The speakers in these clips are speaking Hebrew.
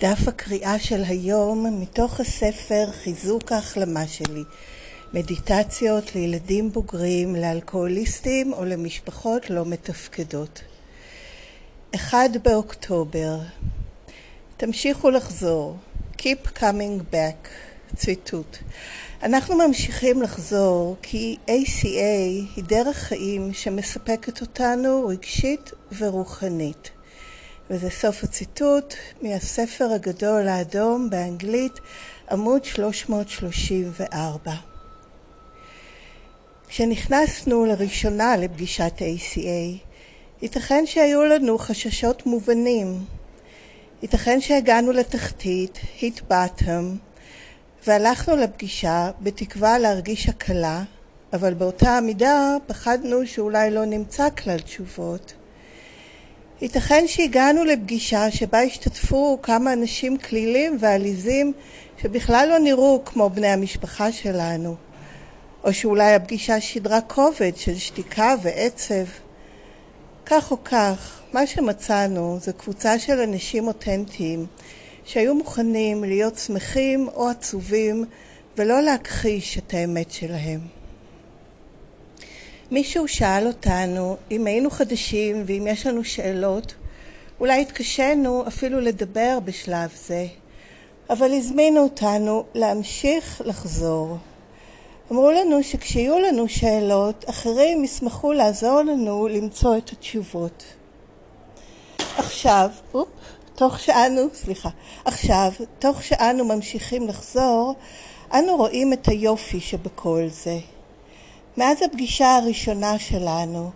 דף הקריאה של היום מתוך הספר חיזוק ההחלמה שלי מדיטציות לילדים בוגרים, לאלכוהוליסטים או למשפחות לא מתפקדות. אחד באוקטובר תמשיכו לחזור Keep coming back ציטוט אנחנו ממשיכים לחזור כי ACA היא דרך חיים שמספקת אותנו רגשית ורוחנית. וזה סוף הציטוט מהספר הגדול האדום באנגלית, עמוד 334. כשנכנסנו לראשונה לפגישת ACA, ייתכן שהיו לנו חששות מובנים. ייתכן שהגענו לתחתית, hit bottom, והלכנו לפגישה בתקווה להרגיש הקלה, אבל באותה המידה פחדנו שאולי לא נמצא כלל תשובות. ייתכן שהגענו לפגישה שבה השתתפו כמה אנשים כלילים ועליזים שבכלל לא נראו כמו בני המשפחה שלנו, או שאולי הפגישה שידרה כובד של שתיקה ועצב. כך או כך, מה שמצאנו זה קבוצה של אנשים אותנטיים שהיו מוכנים להיות שמחים או עצובים ולא להכחיש את האמת שלהם. מישהו שאל אותנו אם היינו חדשים ואם יש לנו שאלות, אולי התקשינו אפילו לדבר בשלב זה, אבל הזמינו אותנו להמשיך לחזור. אמרו לנו שכשיהיו לנו שאלות, אחרים ישמחו לעזור לנו למצוא את התשובות. עכשיו, אופ, תוך שאנו, סליחה, עכשיו, תוך שאנו ממשיכים לחזור, אנו רואים את היופי שבכל זה. מאז הפגישה הראשונה שלנו,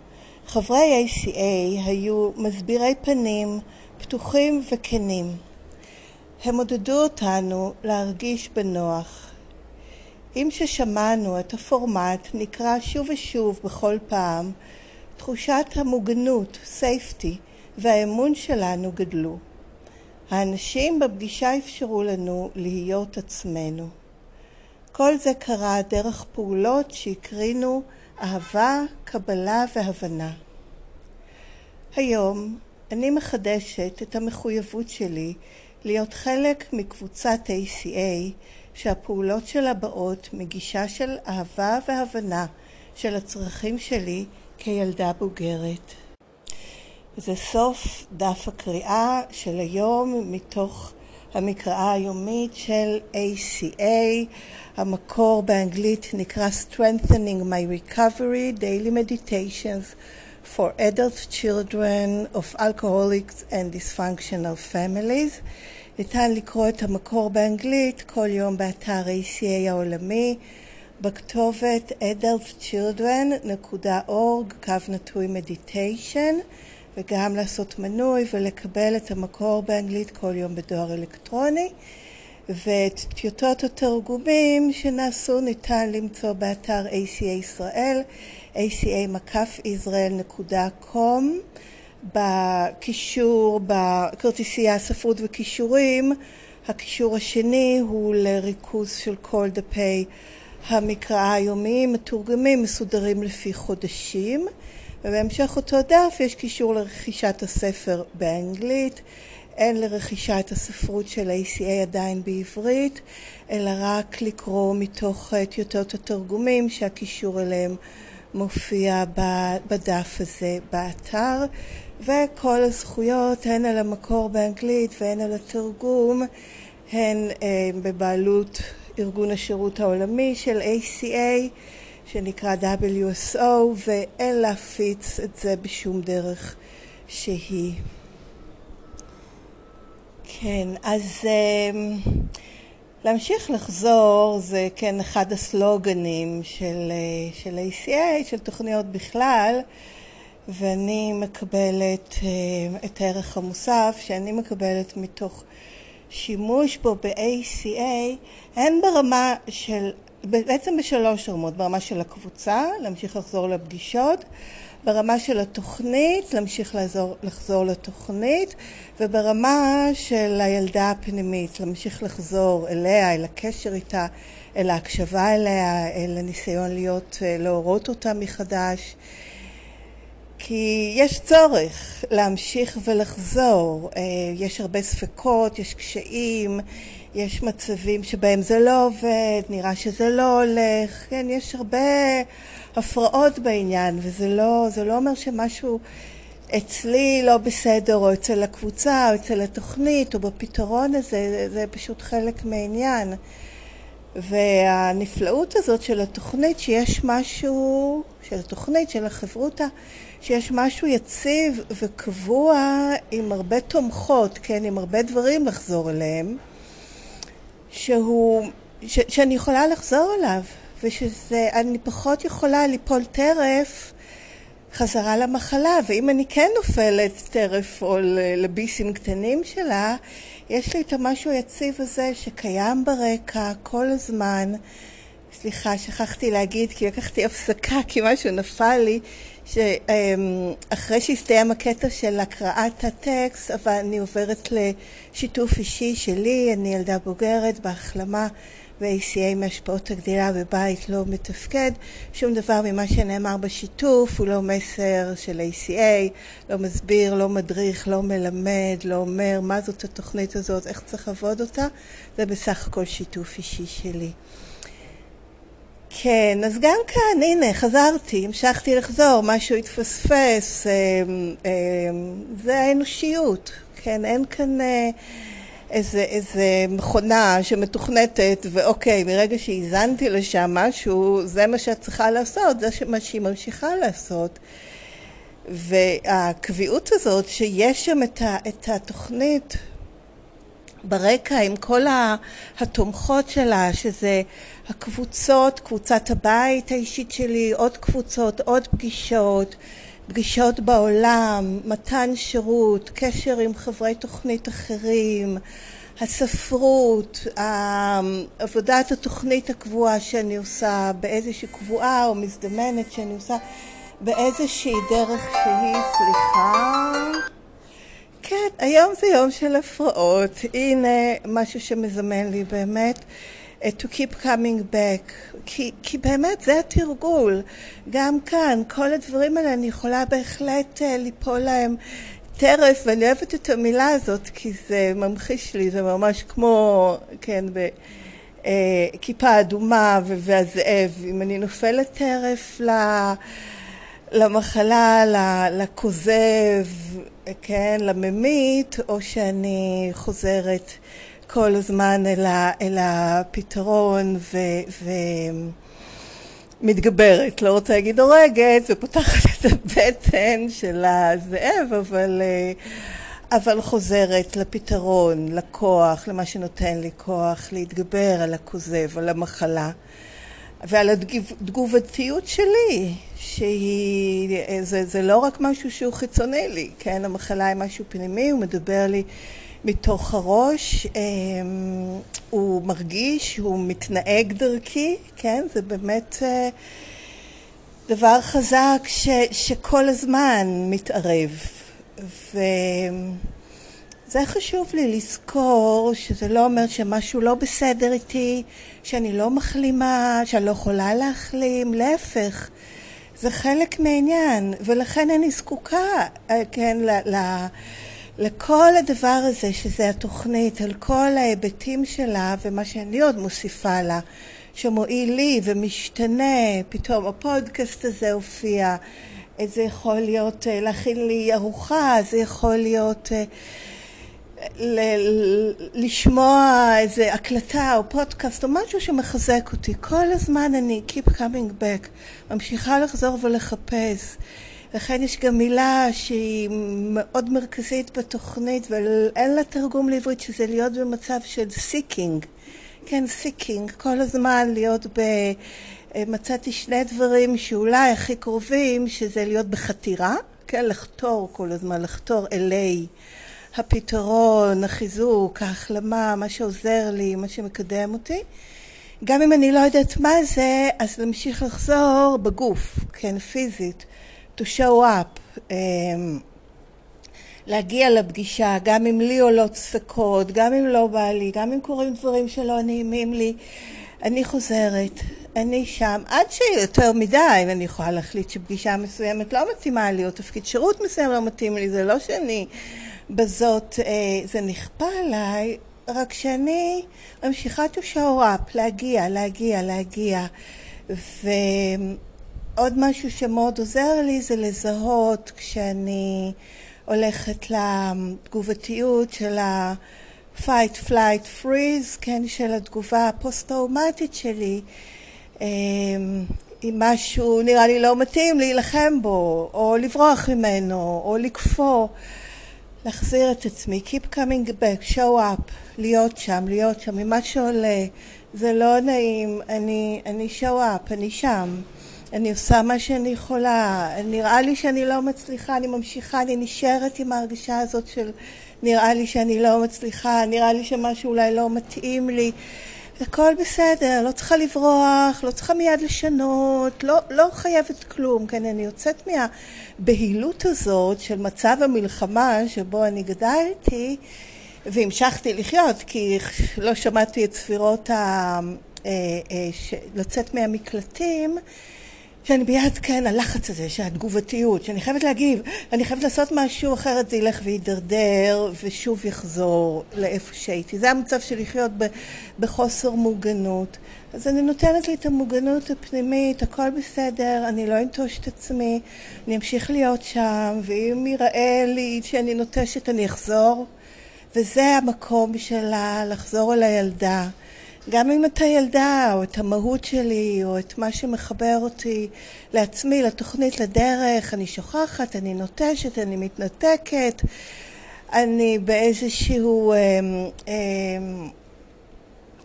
חברי ACA היו מסבירי פנים, פתוחים וכנים. הם עודדו אותנו להרגיש בנוח. אם ששמענו את הפורמט נקרא שוב ושוב בכל פעם, תחושת המוגנות, סייפטי, והאמון שלנו גדלו. האנשים בפגישה אפשרו לנו להיות עצמנו. כל זה קרה דרך פעולות שהקרינו אהבה, קבלה והבנה. היום אני מחדשת את המחויבות שלי להיות חלק מקבוצת ACA שהפעולות שלה באות מגישה של אהבה והבנה של הצרכים שלי כילדה בוגרת. זה סוף דף הקריאה של היום מתוך המקראה היומית של ACA. המקור באנגלית נקרא Strengthening My Recovery Daily Meditations for Adult Children of Alcoholics and Dysfunctional Families. ניתן לקרוא את המקור באנגלית כל יום באתר ACA העולמי בכתובת adultchildren.org קו נטוי meditation וגם לעשות מנוי ולקבל את המקור באנגלית כל יום בדואר אלקטרוני. ואת טיוטות התרגומים שנעשו ניתן למצוא באתר ACA ישראל, aca-israel.com, בקישור, בכרטיסייה ספרות וכישורים, הקישור השני הוא לריכוז של כל דפי המקראה היומיים, מתורגמים, מסודרים לפי חודשים. ובהמשך אותו דף יש קישור לרכישת הספר באנגלית, אין לרכישת הספרות של ה-ACA עדיין בעברית, אלא רק לקרוא מתוך טיוטות התרגומים שהקישור אליהם מופיע בדף הזה באתר, וכל הזכויות, הן על המקור באנגלית והן על התרגום, הן אה, בבעלות ארגון השירות העולמי של ACA, שנקרא WSO, ואין להפיץ את זה בשום דרך שהיא. כן, אז אמ, להמשיך לחזור זה כן אחד הסלוגנים של, אה, של ACA, של תוכניות בכלל, ואני מקבלת אה, את הערך המוסף שאני מקבלת מתוך שימוש בו ב-ACA, הן ברמה של בעצם בשלוש רמות, ברמה של הקבוצה, להמשיך לחזור לפגישות, ברמה של התוכנית, להמשיך לעזור, לחזור לתוכנית, וברמה של הילדה הפנימית, להמשיך לחזור אליה, אל הקשר איתה, אל ההקשבה אליה, אל הניסיון להיות, להורות אותה מחדש. כי יש צורך להמשיך ולחזור. אה, יש הרבה ספקות, יש קשיים, יש מצבים שבהם זה לא עובד, נראה שזה לא הולך, כן, יש הרבה הפרעות בעניין, וזה לא, לא אומר שמשהו אצלי לא בסדר, או אצל הקבוצה, או אצל התוכנית, או בפתרון הזה, זה, זה פשוט חלק מהעניין. והנפלאות הזאת של התוכנית, שיש משהו, של התוכנית, של החברותה, שיש משהו יציב וקבוע עם הרבה תומכות, כן, עם הרבה דברים לחזור אליהם, שהוא, ש, שאני יכולה לחזור אליו, ושזה, אני פחות יכולה ליפול טרף חזרה למחלה, ואם אני כן נופלת טרף או לביסים קטנים שלה, יש לי את המשהו היציב הזה שקיים ברקע כל הזמן. סליחה, שכחתי להגיד, כי לקחתי הפסקה, כי משהו נפל לי, שאחרי שהסתיים הקטע של הקראת הטקסט, אבל אני עוברת לשיתוף אישי שלי, אני ילדה בוגרת בהחלמה ב-ACA מהשפעות הגדילה בבית לא מתפקד. שום דבר ממה שנאמר בשיתוף הוא לא מסר של ACA, לא מסביר, לא מדריך, לא מלמד, לא אומר מה זאת התוכנית הזאת, איך צריך לעבוד אותה, זה בסך הכל שיתוף אישי שלי. כן, אז גם כאן, הנה, חזרתי, המשכתי לחזור, משהו התפספס, אמ, אמ, זה האנושיות, כן, אין כאן אה, איזה, איזה מכונה שמתוכנתת, ואוקיי, מרגע שהאזנתי לשם משהו, זה מה שאת צריכה לעשות, זה מה שהיא ממשיכה לעשות. והקביעות הזאת שיש שם את, ה, את התוכנית ברקע עם כל התומכות שלה, שזה הקבוצות, קבוצת הבית האישית שלי, עוד קבוצות, עוד פגישות, פגישות בעולם, מתן שירות, קשר עם חברי תוכנית אחרים, הספרות, עבודת התוכנית הקבועה שאני עושה באיזושהי קבועה או מזדמנת שאני עושה באיזושהי דרך שהיא, סליחה כן, היום זה יום של הפרעות. הנה משהו שמזמן לי באמת. Uh, to keep coming back. כי, כי באמת זה התרגול. גם כאן, כל הדברים האלה, אני יכולה בהחלט uh, ליפול להם טרף, ואני אוהבת את המילה הזאת, כי זה ממחיש לי, זה ממש כמו, כן, בכיפה אה, אדומה והזאב. אם אני נופלת טרף. למחלה, לכוזב, כן, לממית, או שאני חוזרת כל הזמן אל, ה, אל הפתרון ו, ומתגברת, לא רוצה להגיד הורגת, ופותחת את הבטן של הזאב, אבל, אבל חוזרת לפתרון, לכוח, למה שנותן לי כוח להתגבר על הכוזב, על המחלה. ועל התגובתיות שלי, שהיא, זה, זה לא רק משהו שהוא חיצוני לי, כן, המחלה היא משהו פנימי, הוא מדבר לי מתוך הראש, אמ, הוא מרגיש, הוא מתנהג דרכי, כן, זה באמת אה, דבר חזק ש, שכל הזמן מתערב. ו... זה חשוב לי לזכור שזה לא אומר שמשהו לא בסדר איתי, שאני לא מחלימה, שאני לא יכולה להחלים, להפך, זה חלק מהעניין, ולכן אני זקוקה, אה, כן, ל... ל לכל הדבר הזה שזה התוכנית, על כל ההיבטים שלה ומה שאני עוד מוסיפה לה, שמועיל לי ומשתנה, פתאום הפודקאסט הזה הופיע, זה יכול להיות אה, להכין לי ארוחה, זה יכול להיות אה, ל- לשמוע איזה הקלטה או פודקאסט או משהו שמחזק אותי. כל הזמן אני keep coming back, ממשיכה לחזור ולחפש. לכן יש גם מילה שהיא מאוד מרכזית בתוכנית ואין לה תרגום לעברית שזה להיות במצב של seeking. כן, seeking, כל הזמן להיות ב... מצאתי שני דברים שאולי הכי קרובים, שזה להיות בחתירה, כן, לחתור כל הזמן, לחתור אלי. הפתרון, החיזוק, ההחלמה, מה שעוזר לי, מה שמקדם אותי. גם אם אני לא יודעת מה זה, אז להמשיך לחזור בגוף, כן, פיזית, to show up, um, להגיע לפגישה, גם אם לי עולות ספקות, גם אם לא בא לי, גם אם קורים דברים שלא נעימים לי, אני חוזרת, אני שם עד שיותר מדי, ואני יכולה להחליט שפגישה מסוימת לא מתאימה לי, או תפקיד שירות מסוים לא מתאים לי, זה לא שאני בזאת, אה, זה נכפה עליי, רק שאני ממשיכה to show up, להגיע, להגיע, להגיע. ועוד משהו שמאוד עוזר לי זה לזהות כשאני הולכת לתגובתיות של ה... fight, flight, freeze, כן, של התגובה הפוסט-טראומטית שלי, אמ, אם משהו נראה לי לא מתאים, להילחם בו, או לברוח ממנו, או לקפוא, להחזיר את עצמי, keep coming back, show up, להיות שם, להיות שם, ממה שעולה, זה לא נעים, אני, אני show up, אני שם, אני עושה מה שאני יכולה, נראה לי שאני לא מצליחה, אני ממשיכה, אני נשארת עם ההרגשה הזאת של נראה לי שאני לא מצליחה, נראה לי שמשהו אולי לא מתאים לי. הכל בסדר, לא צריכה לברוח, לא צריכה מיד לשנות, לא, לא חייבת כלום. כן, אני יוצאת מהבהילות הזאת של מצב המלחמה שבו אני גדלתי והמשכתי לחיות כי לא שמעתי את ספירות ה... אה, אה, לצאת מהמקלטים שאני ביד, כן, הלחץ הזה, שהתגובתיות, שאני חייבת להגיב, אני חייבת לעשות משהו, אחרת זה ילך ויידרדר ושוב יחזור לאיפה שהייתי. זה המצב של לחיות בחוסר מוגנות. אז אני נותנת לי את המוגנות הפנימית, הכל בסדר, אני לא אנטוש את עצמי, אני אמשיך להיות שם, ואם ייראה לי שאני נוטשת אני אחזור, וזה המקום שלה לחזור אל הילדה. גם אם את הילדה, או את המהות שלי, או את מה שמחבר אותי לעצמי, לתוכנית, לדרך, אני שוכחת, אני נוטשת, אני מתנתקת, אני באיזשהו... אה, אה,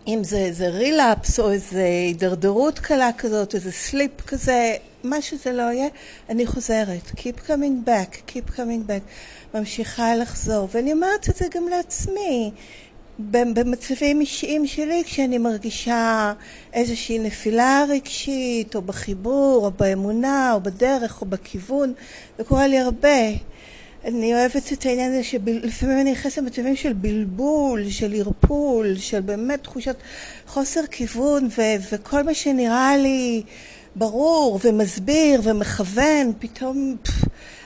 אם זה איזה רילאפס או איזה הידרדרות קלה כזאת, איזה סליפ כזה, מה שזה לא יהיה, אני חוזרת. Keep coming back, keep coming back. ממשיכה לחזור. ואני אומרת את זה גם לעצמי. במצבים אישיים שלי, כשאני מרגישה איזושהי נפילה רגשית, או בחיבור, או באמונה, או בדרך, או בכיוון, זה קורה לי הרבה. אני אוהבת את העניין הזה שלפעמים אני נכנסת למצבים של בלבול, של ערפול, של באמת תחושת חוסר כיוון, ו- וכל מה שנראה לי ברור ומסביר ומכוון, פתאום פף,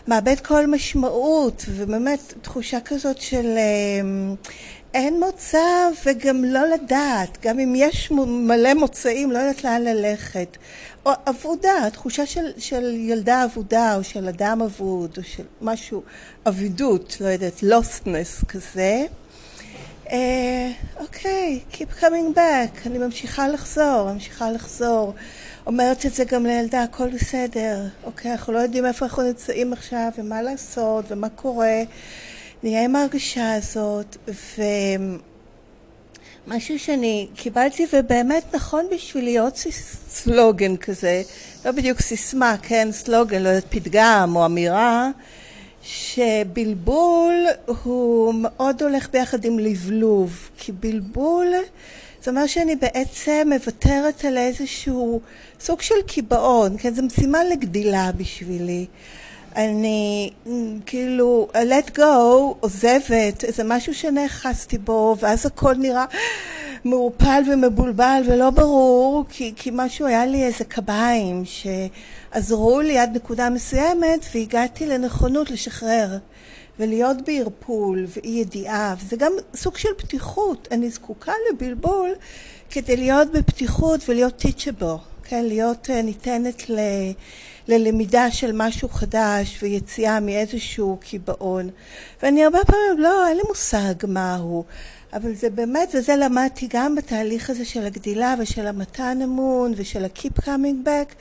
מאבד כל משמעות, ובאמת תחושה כזאת של... אה, אין מוצא וגם לא לדעת, גם אם יש מלא מוצאים, לא יודעת לאן ללכת. או אבודה, תחושה של, של ילדה אבודה, או של אדם אבוד, או של משהו, אבידות, לא יודעת, lostness כזה. אוקיי, uh, okay, keep coming back, אני ממשיכה לחזור, ממשיכה לחזור. אומרת את זה גם לילדה, הכל בסדר. אוקיי, אנחנו לא יודעים איפה אנחנו נמצאים עכשיו, ומה לעשות, ומה קורה. נהיה עם ההרגשה הזאת, ומשהו שאני קיבלתי ובאמת נכון בשביל להיות סלוגן כזה, לא בדיוק סיסמה, כן, סלוגן, לא יודעת, פתגם או אמירה, שבלבול הוא מאוד הולך ביחד עם לבלוב, כי בלבול זה אומר שאני בעצם מוותרת על איזשהו סוג של קיבעון, כן, זו משימה לגדילה בשבילי. אני כאילו let go עוזבת איזה משהו שנאחזתי בו ואז הכל נראה מעורפל ומבולבל ולא ברור כי, כי משהו היה לי איזה קביים שעזרו לי עד נקודה מסוימת והגעתי לנכונות לשחרר ולהיות בערפול ואי ידיעה וזה גם סוג של פתיחות אני זקוקה לבלבול כדי להיות בפתיחות ולהיות teachable כן להיות אה, ניתנת ל... ללמידה של משהו חדש ויציאה מאיזשהו קיבעון. ואני הרבה פעמים, לא, אין לי מושג מהו. אבל זה באמת, וזה למדתי גם בתהליך הזה של הגדילה ושל המתן אמון ושל ה-keep coming back,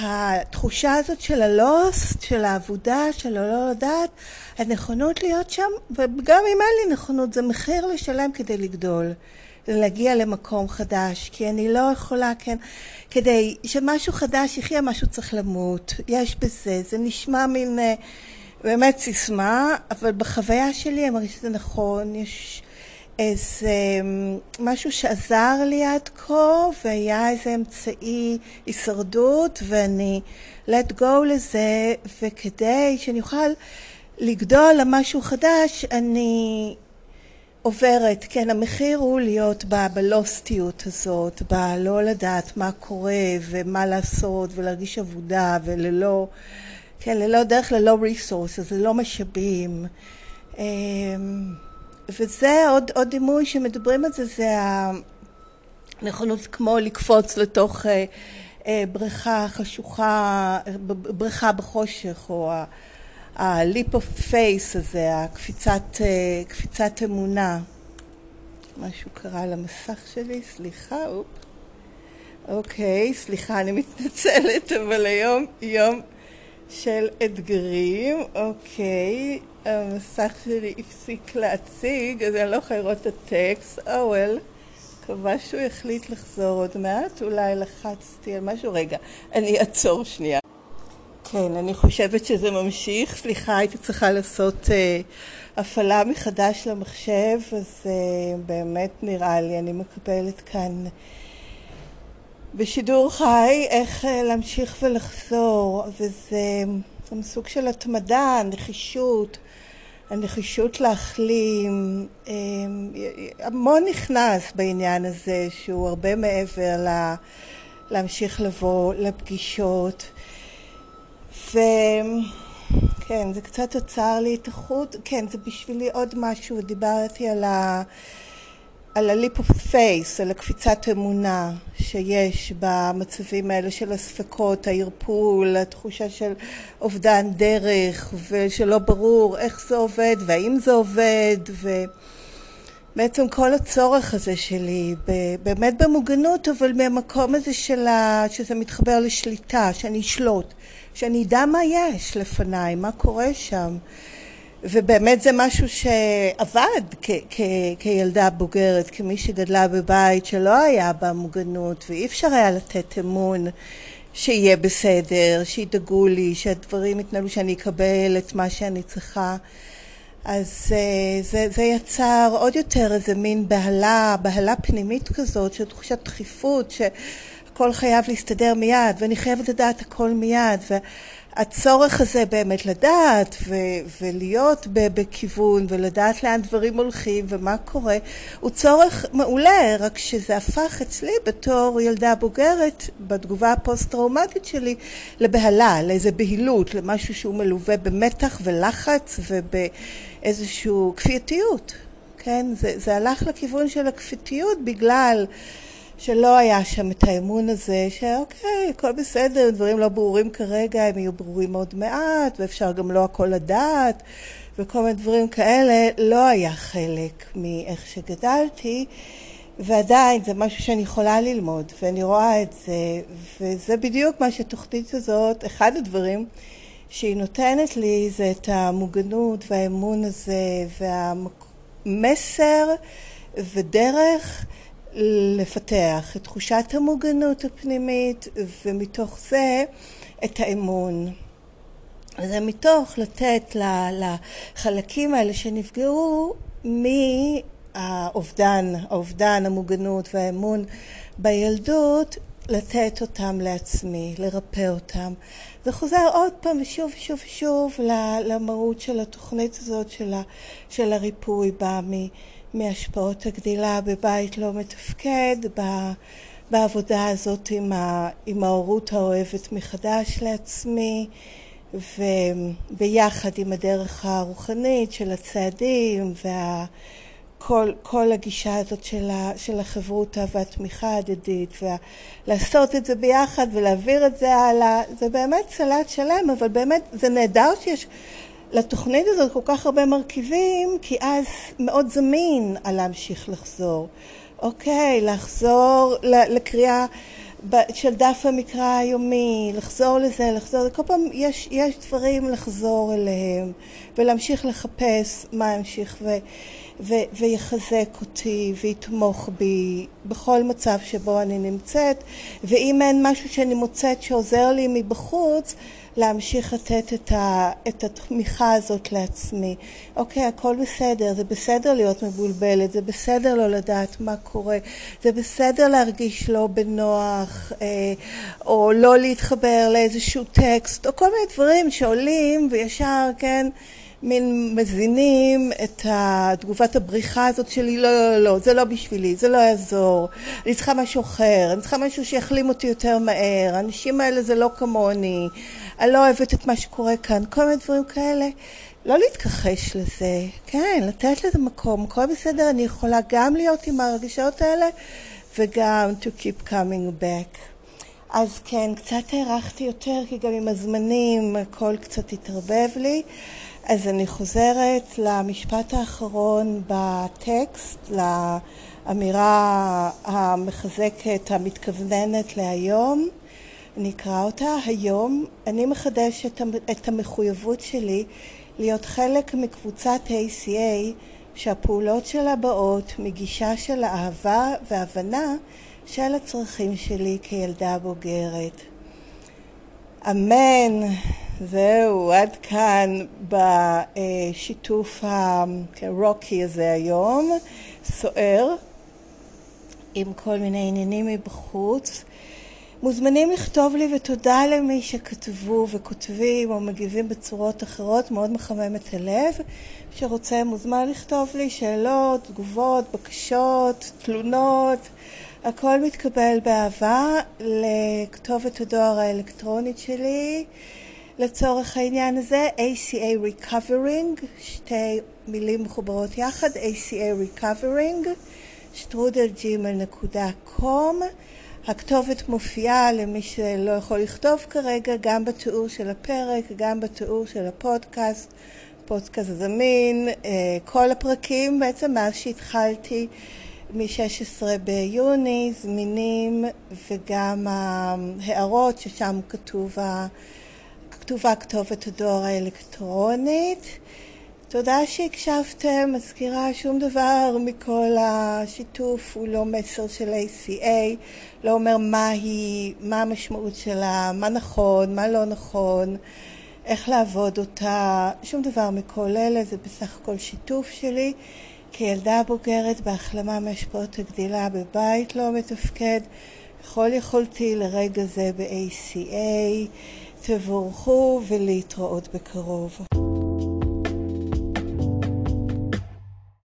שהתחושה הזאת של הלוסט, של העבודה, של הלא לדעת, הנכונות להיות שם, וגם אם אין לי נכונות, זה מחיר לשלם כדי לגדול. להגיע למקום חדש, כי אני לא יכולה, כן, כדי שמשהו חדש יחיה, משהו צריך למות. יש בזה, זה נשמע מין אה, באמת סיסמה, אבל בחוויה שלי אני מרגישה שזה נכון, יש איזה משהו שעזר לי עד כה, והיה איזה אמצעי הישרדות, ואני let go לזה, וכדי שאני אוכל לגדול למשהו חדש, אני עוברת, כן, המחיר הוא להיות בלוסטיות הזאת, בלא לדעת מה קורה ומה לעשות ולהרגיש עבודה וללא, כן, ללא דרך, ללא ריסורס, ללא משאבים. וזה עוד, עוד דימוי שמדברים על זה, זה הנכונות כמו לקפוץ לתוך אה, אה, בריכה חשוכה, בריכה בחושך, או ה-leap of face הזה, הקפיצת, אה, קפיצת אמונה. משהו קרה למסך שלי, סליחה, אופ. אוקיי, סליחה, אני מתנצלת, אבל היום יום של אתגרים. אוקיי, המסך שלי הפסיק להציג, אז אני לא יכולה לראות את הטקסט. אוהל, מקווה שהוא יחליט לחזור עוד מעט, אולי לחצתי על משהו. רגע, אני אעצור שנייה. כן, אני חושבת שזה ממשיך. סליחה, הייתי צריכה לעשות uh, הפעלה מחדש למחשב, אז uh, באמת נראה לי, אני מקבלת כאן בשידור חי איך uh, להמשיך ולחזור, וזה גם סוג של התמדה, נחישות, הנחישות להחלים, um, המון נכנס בעניין הזה, שהוא הרבה מעבר לה, להמשיך לבוא לפגישות. וכן, זה קצת עצר לי את החוט, כן, זה בשבילי עוד משהו, דיברתי על ה... על ה-leap of faith, על הקפיצת אמונה שיש במצבים האלה של הספקות, הערפול, התחושה של אובדן דרך ושלא ברור איך זה עובד והאם זה עובד ובעצם כל הצורך הזה שלי באמת במוגנות אבל מהמקום הזה של ה... שזה מתחבר לשליטה, שאני אשלוט שאני אדע מה יש לפניי, מה קורה שם. ובאמת זה משהו שעבד כ- כ- כילדה בוגרת, כמי שגדלה בבית שלא היה בה מוגנות ואי אפשר היה לתת אמון שיהיה בסדר, שידאגו לי, שהדברים יתנהלו, שאני אקבל את מה שאני צריכה. אז אה, זה, זה יצר עוד יותר איזה מין בהלה, בהלה פנימית כזאת, של תחושת דחיפות, ש... הכל חייב להסתדר מיד, ואני חייבת לדעת הכל מיד, והצורך הזה באמת לדעת ו- ולהיות בכיוון ולדעת לאן דברים הולכים ומה קורה, הוא צורך מעולה, רק שזה הפך אצלי בתור ילדה בוגרת, בתגובה הפוסט-טראומטית שלי, לבהלה, לאיזה בהילות, למשהו שהוא מלווה במתח ולחץ ובאיזושהי כפייתיות. כן, זה, זה הלך לכיוון של הכפייתיות בגלל שלא היה שם את האמון הזה, שאוקיי, הכל בסדר, דברים לא ברורים כרגע, הם יהיו ברורים עוד מעט, ואפשר גם לא הכל לדעת, וכל מיני דברים כאלה, לא היה חלק מאיך שגדלתי, ועדיין זה משהו שאני יכולה ללמוד, ואני רואה את זה, וזה בדיוק מה שהתוכנית הזאת, אחד הדברים שהיא נותנת לי, זה את המוגנות והאמון הזה, והמסר ודרך לפתח את תחושת המוגנות הפנימית ומתוך זה את האמון. זה מתוך לתת לחלקים האלה שנפגעו מהאובדן, האובדן, המוגנות והאמון בילדות, לתת אותם לעצמי, לרפא אותם. זה חוזר עוד פעם ושוב ושוב ושוב למהות של התוכנית הזאת של הריפוי, בא מהשפעות הגדילה בבית לא מתפקד, בעבודה הזאת עם, ה, עם ההורות האוהבת מחדש לעצמי, וביחד עם הדרך הרוחנית של הצעדים וכל כל הגישה הזאת של, ה, של החברותה והתמיכה ההדדית, ולעשות את זה ביחד ולהעביר את זה הלאה, זה באמת סלט שלם, אבל באמת זה נהדר שיש לתוכנית הזאת כל כך הרבה מרכיבים, כי אז מאוד זמין על להמשיך לחזור. אוקיי, לחזור לקריאה של דף המקרא היומי, לחזור לזה, לחזור, כל פעם יש, יש דברים לחזור אליהם ולהמשיך לחפש מה ימשיך ו, ו, ויחזק אותי ויתמוך בי בכל מצב שבו אני נמצאת ואם אין משהו שאני מוצאת שעוזר לי מבחוץ להמשיך לתת את, ה, את התמיכה הזאת לעצמי. אוקיי, הכל בסדר, זה בסדר להיות מבולבלת, זה בסדר לא לדעת מה קורה, זה בסדר להרגיש לא בנוח, אה, או לא להתחבר לאיזשהו טקסט, או כל מיני דברים שעולים וישר, כן, מין מזינים את תגובת הבריחה הזאת שלי, לא, לא, לא, זה לא בשבילי, זה לא יעזור, אני צריכה משהו אחר, אני צריכה משהו שיחלים אותי יותר מהר, האנשים האלה זה לא כמוני, אני לא אוהבת את מה שקורה כאן, כל מיני דברים כאלה. לא להתכחש לזה, כן, לתת לזה מקום, הכל בסדר, אני יכולה גם להיות עם הרגשות האלה וגם to keep coming back. אז כן, קצת הארכתי יותר, כי גם עם הזמנים הכל קצת התערבב לי. אז אני חוזרת למשפט האחרון בטקסט, לאמירה המחזקת, המתכווננת להיום. אני אקרא אותה. היום אני מחדשת את המחויבות שלי להיות חלק מקבוצת ACA שהפעולות שלה באות מגישה של אהבה והבנה של הצרכים שלי כילדה בוגרת. אמן. זהו, עד כאן בשיתוף הרוקי הזה היום, סוער, עם כל מיני עניינים מבחוץ. מוזמנים לכתוב לי, ותודה למי שכתבו וכותבים או מגיבים בצורות אחרות, מאוד מחמם את הלב. שרוצה מוזמן לכתוב לי שאלות, תגובות, בקשות, תלונות. הכל מתקבל באהבה לכתובת הדואר האלקטרונית שלי. לצורך העניין הזה, ACA Recovering, שתי מילים מחוברות יחד, ACA Recovering, שטרודלג'ימל.קום. הכתובת מופיעה למי שלא יכול לכתוב כרגע, גם בתיאור של הפרק, גם בתיאור של הפודקאסט, פודקאסט זמין, אה, כל הפרקים בעצם מאז שהתחלתי מ-16 ביוני זמינים וגם ההערות ששם כתוב, כתובה כתובת הדואר האלקטרונית. תודה שהקשבתם, מזכירה שום דבר מכל השיתוף הוא לא מסר של ACA, לא אומר מה היא, מה המשמעות שלה, מה נכון, מה לא נכון, איך לעבוד אותה, שום דבר מכל אלה, זה בסך הכל שיתוף שלי. כילדה בוגרת בהחלמה מהשפעות הגדילה בבית לא מתפקד, ככל יכולתי לרגע זה ב-ACA. תבורכו ולהתראות בקרוב.